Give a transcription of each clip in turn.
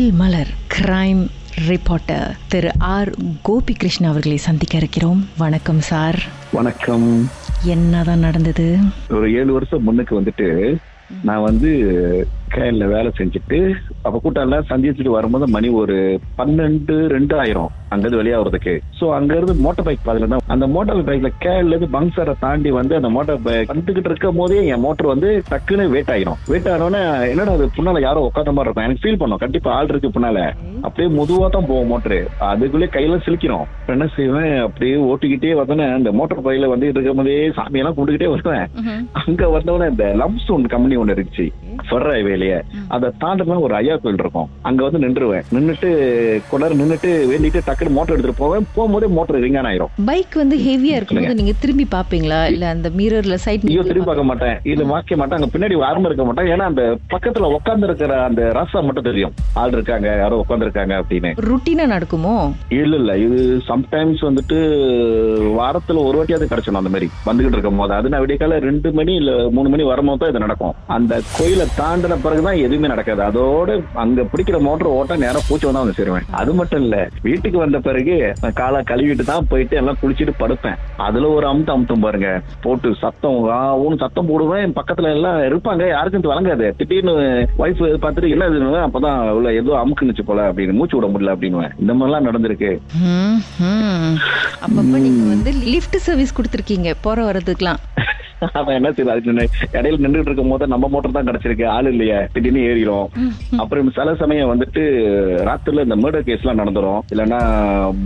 Tamil Malar crime reporter Thiru R Gopi Krishna அவர்களை சந்திக்க இருக்கிறோம். வணக்கம் சார். வணக்கம். என்னதான் நடந்தது? ஒரு ஏழு வருஷம் முன்னுக்கு வந்துட்டு நான் வந்து கேன்ல வேலை செஞ்சுட்டு அப்ப கூட்டம்லாம் சந்திச்சுட்டு வரும்போது மணி ஒரு பன்னெண்டு ரெண்டு ஆயிரம் அங்கிருந்து வெளியாகிறதுக்கு சோ அங்க இருந்து மோட்டார் பைக் பாதையில தான். அந்த மோட்டார் பைக்ல கேன்ல இருந்து பங்சரை தாண்டி வந்து அந்த மோட்டார் பைக் வந்துகிட்டு இருக்கும் போதே என் மோட்டர் வந்து டக்குன்னு வெயிட் ஆயிரும். வெயிட் ஆனோடனே என்னடா அது பின்னால யாரோ உட்காந்த மாதிரி இருக்கும். எனக்கு ஃபீல் பண்ணும். கண்டிப்பா ஆள் இருக்கு பின்னால. அப்படியே மெதுவா தான் போவோம் மோட்டரு அதுக்குள்ளே கையில சிலிக்கிறோம். என்ன செய்வேன்? அப்படியே ஓட்டிக்கிட்டே வந்தோன்னே அந்த மோட்டார் பைக்ல வந்து இருக்கும் போதே சாமியெல்லாம் கும்பிட்டுக்கிட்டே வருவேன். அங்க வந்தவொடனே இந்த லம்ஸ்டோன் கம்பெனி ஒண்ணு இருந்துச்சு. ஃபெர் ஹைவேலயே அதை தாண்டினா ஒரு ஐயா கோயில் இருக்கும். அங்க வந்து நின்றுவேன். நின்னுட்டு கொண்டாரு நின்னுட்டு வேண்டிட்டு டக்குனு மோட்டர் எடுத்துட்டு போவேன். போகும்போதே மோட்டர் ரிங்கான் ஆயிரும். பைக் வந்து ஹெவியா இருக்கும்போது நீங்க திரும்பி பாப்பீங்களா இல்ல அந்த மிரர்ல சைட் ஐயோ திரும்பி பார்க்க மாட்டேன். இது வாக்க மாட்டேன். அங்க பின்னாடி யாருமே இருக்க மாட்டேன். ஏன்னா அந்த பக்கத்துல உட்கார்ந்து இருக்கிற அந்த ராசா மட்டும் தெரியும். ஆள் இருக்காங்க யாரோ உட்கார்ந்து இருக்காங்க அப்படின்னு. ருட்டீனா நடக்குமோ? இல்ல இல்ல. இது சம்டைம்ஸ் வந்துட்டு வாரத்துல ஒரு வாட்டியாவது கிடைச்சிடும் அந்த மாதிரி. வந்துகிட்டு இருக்கும் போது அது நான் விடிய ரெண்டு மணி இல்ல மூணு மணி வரும்போது தான் இது நடக்கும். அந்த கோயிலை தாண்டின பிறகுதான் எதுவுமே நடக்காது. அதோட அங்க பிடிக்கிற மோட்டர் ஓட்ட நேரம் பூச்சி வந்தா வந்து சேருவேன். அது மட்டும் இல்ல வீட்டுக்கு வந்த பிறகு காலை கழுவிட்டு தான் போயிட்டு எல்லாம் குளிச்சுட்டு படுப்பேன். அதுல ஒரு அமுத்தம் அமுத்தம் பாருங்க. போட்டு சத்தம் ஊன்னு சத்தம் போடுவேன். பக்கத்துல எல்லாம் இருப்பாங்க. யாருக்கும் வழங்காது. திடீர்னு ஒய்ஃப் பார்த்துட்டு என்ன இது? அப்பதான் உள்ள ஏதோ அமுக்குனுச்சு போல அப்படின்னு மூச்சு விட முடியல அப்படின்னு இந்த மாதிரிலாம் நடந்திருக்கு. அப்பப்ப நீங்க வந்து லிஃப்ட் சர்வீஸ் கொடுத்துருக்கீங்க போற வர்றதுக்குலாம் அவன் என்ன செய்யுது அதுக்கு இடையில நின்றுட்டு இருக்கும் போது நம்ம மோட்டர் தான் கிடைச்சிருக்கு. ஆள் இல்லையே. திடீர்னு ஏறிடும் அப்புறம் சில சமயம் வந்துட்டு ராத்திரில இந்த மர்டர் கேஸ் எல்லாம் நடந்துரும். இல்லைன்னா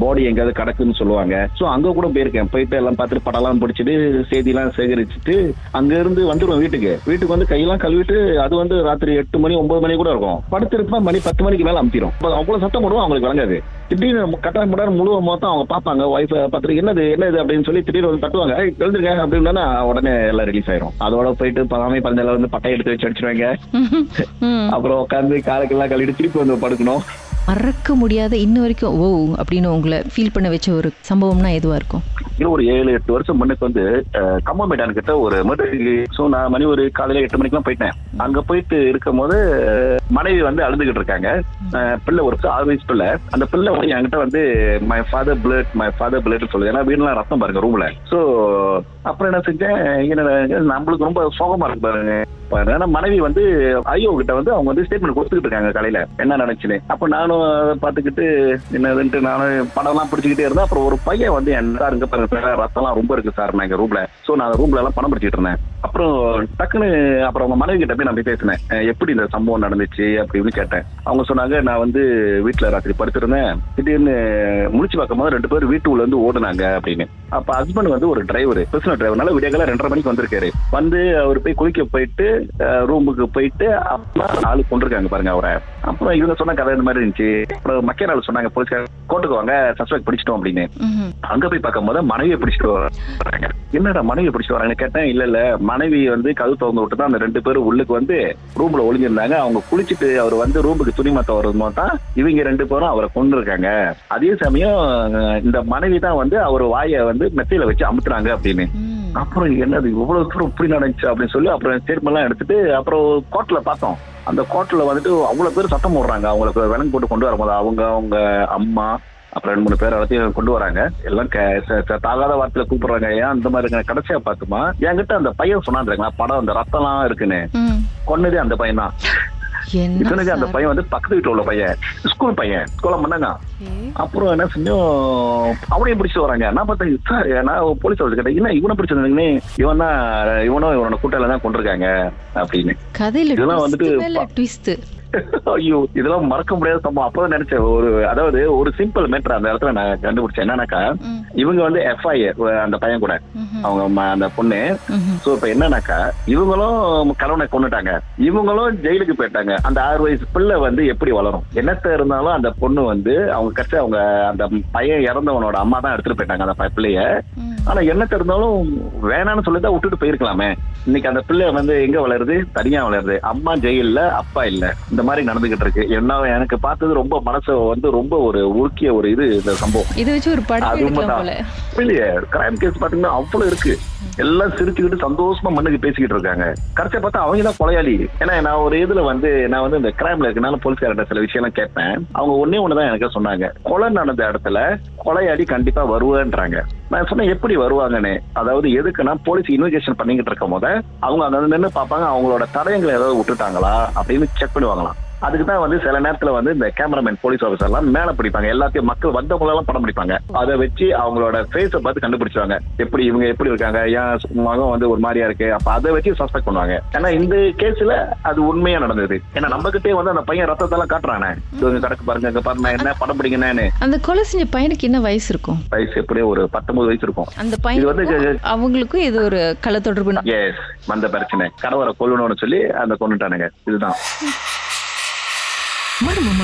பாடி எங்கேயாவது கிடக்குன்னு சொல்லுவாங்க. சோ அங்க கூட போயிருக்கேன். போயிட்டு எல்லாம் பார்த்துட்டு படம்லாம் பிடிச்சிட்டு செய்தி எல்லாம் சேகரிச்சுட்டு அங்க இருந்து வந்துருவோம் வீட்டுக்கு. வீட்டுக்கு வந்து கையெல்லாம் கழுவிட்டு அது வந்து ராத்திரி எட்டு மணி ஒன்பது மணி கூட இருக்கும். படுத்திருப்பேன் மணி பத்து மணிக்கு மேல அமுத்திரும். அவ்வளவு சத்தம் போடுவோம் அவங்களுக்கு வழங்காது திடீர்னு கட்டாயம் முடாரு முழு மொத்தம் அவங்க பார்ப்பாங்க. ஒய்ஃபை பார்த்துட்டு என்னது என்னது? அப்படின்னு சொல்லி திடீர்னு வந்து தட்டுவாங்க. "ஏய், எழுந்திருங்க அப்படின்னா உடனே எல்லாம் ரிலீஸ் ஆயிரும். அதோட போயிட்டு பதாமே பந்தல வந்து பட்டை எடுத்து வச்சு அடிச்சிருவாங்க. அப்புறம் உட்காந்து காலுக்கெல்லாம் கழுவிட்டு திருப்பி வந்து படுக்கணும். மறக்க முடியாத இன்ன வரைக்கும் ஓ அப்படின்னு உங்களை ஃபீல் பண்ண வச்ச ஒரு சம்பவம்னா எதுவா இருக்கும்? ஒரு ஏழு எட்டு வருஷம் முன்னுக்கு வந்து அஹ், கம்மமேடான் கிட்ட ஒரு மர்டர் ஸோ நான் மணி ஒரு காலையில எட்டு மணிக்கெல்லாம் போயிட்டேன். அங்க போயிட்டு இருக்கும் போது மனைவி வந்து அழுதுகிட்டு இருக்காங்க. பிள்ளை ஒரு ஆறு வயசு பிள்ளை. அந்த பிள்ளை வந்து என்கிட்ட வந்து my father blood my father blood சொல்லுது. ஏன்னா வீடுலாம் ரத்தம் பாருங்க ரூம்ல ஸோ அப்புறம் என்ன செஞ்சேன்? என்ன நம்மளுக்கு ரொம்ப சோகமா இருக்கு பாருங்க. பாருங்க. ஏன்னா மனைவி வந்து ஐயோ கிட்ட வந்து அவங்க வந்து ஸ்டேட்மெண்ட் கொடுத்துக்கிட்டு இருக்காங்க காலையில. என்ன நடந்துச்சுன்னு அப்ப நானும் அதை பார்த்துக்கிட்டு என்னதுன்ட்டு நானும் படம்லாம் பிடிச்சிக்கிட்டே இருந்தேன். அப்புறம் ஒரு பையன் வந்து என்ன இருக்க பாருங்க சார் ரத்தம்லாம் ரொம்ப இருக்கு சார் நான் எங்கள் ரூம்ல ஸோ நான் ரூம்ல எல்லாம் பணம் பிடிச்சிட்டு இருந்தேன். அப்புறம் டக்குன்னு அப்புறம் அவங்க மனைவி கிட்ட போய் நான் போய் பேசினேன். எப்படி இந்த சம்பவம் நடந்துச்சு? அப்படின்னு கேட்டேன். அவங்க சொன்னாங்க நான் வந்து வீட்டுல ராத்திரி படுத்திருந்தேன். திடீர்னு முழிச்சு பார்க்கும்போது ரெண்டு பேரும் வீட்டுக்குள்ள இருந்து ஓடுனாங்க அப்படின்னு. அப்ப ஹஸ்பண்ட் வந்து ஒரு டிரைவர் பர்சனல் டிரைவர்னால விடியகால ரெண்டரை மணிக்கு வந்திருக்காரு. வந்து அவர் போய் குளிக்க போயிட்டு ரூமுக்கு போயிட்டு அப்புறம் ஆளு கொண்டிருக்காங்க பாருங்க அவரை. அப்புறம் இவங்க சொன்ன கதை இந்த மாதிரி இருந்துச்சு. அப்புறம் மக்கள் ஆள் சொன்னாங்க போலீஸ்கார கோர்ட்டுக்கு வாங்க சஸ்பெக்ட் பிடிச்சிட்டோம் அப்படின்னு. அங்க போய் பார்க்கும்போது மனைவியை பிடிச்சிட்டு வராங்க. என்னடா மனைவியை பிடிச்சிட்டு வராங்கன்னு கேட்டேன் இல்ல இல்ல. மனைவி வந்து கதவு திறந்து விட்டு தான் அந்த ரெண்டு பேரும் உள்ளுக்கு வந்து ரூம்ல ஒளிஞ்சிருந்தாங்க. அவங்க குளிச்சுட்டு அவர் வந்து ரூமுக்கு துணி மாத்த வரும்போது தான் இவங்க ரெண்டு பேரும் அவரை கொண்டு இருக்காங்க அதே சமயம் இந்த மனைவி தான் வந்து அவர் வாயை வந்து மெத்தையில வச்சு அமுத்துறாங்க அப்படின்னு. அப்புறம் என்னது இவ்வளவு தூரம் இப்படி நடந்துச்சு? அப்படின்னு சொல்லி அப்புறம் ஸ்டேட்மெண்ட் எல்லாம் எடுத்துட்டு அப்புறம் கோர்ட்ல பார்த்தோம். அந்த கோர்ட்ல வந்துட்டு அவ்வளவு பேர் சத்தம் போடுறாங்க. அவங்களுக்கு விலங்கு போட்டு கொண்டு வரும்போது அவங்க அவங்க அம்மா அப்புறம் ரெண்டு மூணு பேர் எல்லாத்தையும் கொண்டு வராங்க. எல்லாம் தாகாத வார்த்தையில கூப்பிடுறாங்க. ஏன் அந்த மாதிரி இருக்க? கடைசியா பார்த்துமா என்கிட்ட அந்த பையன் சொன்னாங்க படம் அந்த ரத்தம்லாம் இருக்குன்னு. கொன்னதே அந்த பையன் தான் இத்தனைக்கு அந்த? பையன் வந்து பக்கத்து வீட்டுல உள்ள பையன். ஸ்கூல் பையன். ஸ்கூல்ல பண்ணாங்க. அப்புறம் என்ன செஞ்சோம் அவனையும் பிடிச்சிட்டு வராங்க? நான் பார்த்தேன் சார் நான் போலீஸ் ஆஃபீஸ் கேட்டேன் என்ன இவனை பிடிச்சிருந்தீங்கன்னு இவன் தான் இவனும் இவனோட கூட்டால தான் கொண்டிருக்காங்க. அப்படின்னு. கதையில இதெல்லாம் வந்துட்டு. ஐயோ இதெல்லாம் மறக்க முடியாத சம்பவம். அப்பதான் நினைச்சேன் ஒரு அதாவது ஒரு சிம்பிள் மேட்டர் அந்த இடத்துல நான் கண்டுபிடிச்சேன். என்னன்னாக்கா. இவங்க வந்து எஃப்ஐ அந்த பையன் கூட. அவங்க அந்த பொண்ணு. சோ இப்ப என்னன்னாக்கா இவங்களும் கணவனை கொண்டுட்டாங்க இவங்களும் ஜெயிலுக்கு போயிட்டாங்க அந்த ஆறு வயசு பிள்ளை வந்து எப்படி வளரும் என்னத்த இருந்தாலும் அந்த பொண்ணு வந்து அவங்க கட்சி அவங்க அந்த பையன் இறந்தவனோட அம்மா தான் எடுத்துட்டு போயிட்டாங்க அந்த பிள்ளைய. ஆனா என்ன தெரிந்தாலும் வேணாம்னு சொல்லி தான் விட்டுட்டு போயிருக்கலாமே. இன்னைக்கு அந்த பிள்ளை வந்து எங்க வளருது? தனியா வளருது. அம்மா ஜெயில்ல அப்பா இல்ல. இந்த மாதிரி நடந்துகிட்டு இருக்கு. என்ன எனக்கு பார்த்தது ரொம்ப மனசு வந்து ரொம்ப ஒரு உருக்கிய ஒரு இது இந்த சம்பவம். இதை வச்சு ஒரு படம் உண்மைதான். இல்லையே கிரைம் கேஸ் பாத்தீங்கன்னா அவ்வளவு இருக்கு. எல்லாம் சிரிச்சுக்கிட்டு சந்தோஷமா மண்ணுக்கு பேசிக்கிட்டு இருக்காங்க. கடைசியா பார்த்தா அவங்க தான் கொலையாளி. ஏன்னா நான் ஒரு இதுல வந்து நான் வந்து இந்த கிரைம்ல இருக்கனால போலீஸ்கார்ட்ட சில விஷயம் எல்லாம் கேட்பேன். அவங்க ஒன்னே ஒண்ணுதான் எனக்கு சொன்னாங்க. கொலை நடந்த இடத்துல கொலையாளி கண்டிப்பா வருவேன்றாங்க. நான் சொன்னேன் எப்படி வருவாங்கன்னு அதாவது எதுக்குன்னா போலீஸ் இன்வெஸ்டிகேஷன் பண்ணிக்கிட்டு இருக்கும் போது அவங்க அங்க நின்று பார்ப்பாங்க அவங்களோட தடயங்களை ஏதாவது விட்டுட்டாங்களா அப்படின்னு செக் பண்ணுவாங்களாம் அதுக்கு தான் வந்து சில நேரத்துல வந்து இந்த கேமராமேன் போலீஸ் ஆஃபீஸர் எல்லாம் மேல பிடிப்பாங்க. எல்லாத்தையும் மக்கள் வந்தவங்க எல்லாம் படம் பிடிப்பாங்க. அதை வச்சு அவங்களோட ஃபேஸை பார்த்து கண்டுபிடிச்சாங்க எப்படி இவங்க எப்படி இருக்காங்க? ஏன் முகம் வந்து ஒரு மாதிரியா இருக்கு? அப்ப அதை வச்சு சஸ்பெக்ட் பண்ணுவாங்க. ஏன்னா இந்த கேஸ்ல அது உண்மையா நடந்தது. ஏன்னா நம்ம கிட்டே வந்து அந்த பையன் ரத்தத்தெல்லாம் காட்டுறானே. கிடக்கு பாருங்க இங்க பாருங்க என்ன படம் பிடிங்கன்னு அந்த கொலை செஞ்ச பையனுக்கு என்ன வயசு இருக்கும்? வயசு எப்படியும் ஒரு பத்தொன்பது வயசு இருக்கும். அந்த இது வந்து அவங்களுக்கும் இது ஒரு கள்ள தொடர்பு எஸ் வந்த பிரச்சனை. கணவரை கொல்லணும்னு சொல்லி அந்த கொண்டுட்டானுங்க இதுதான். Marmomania.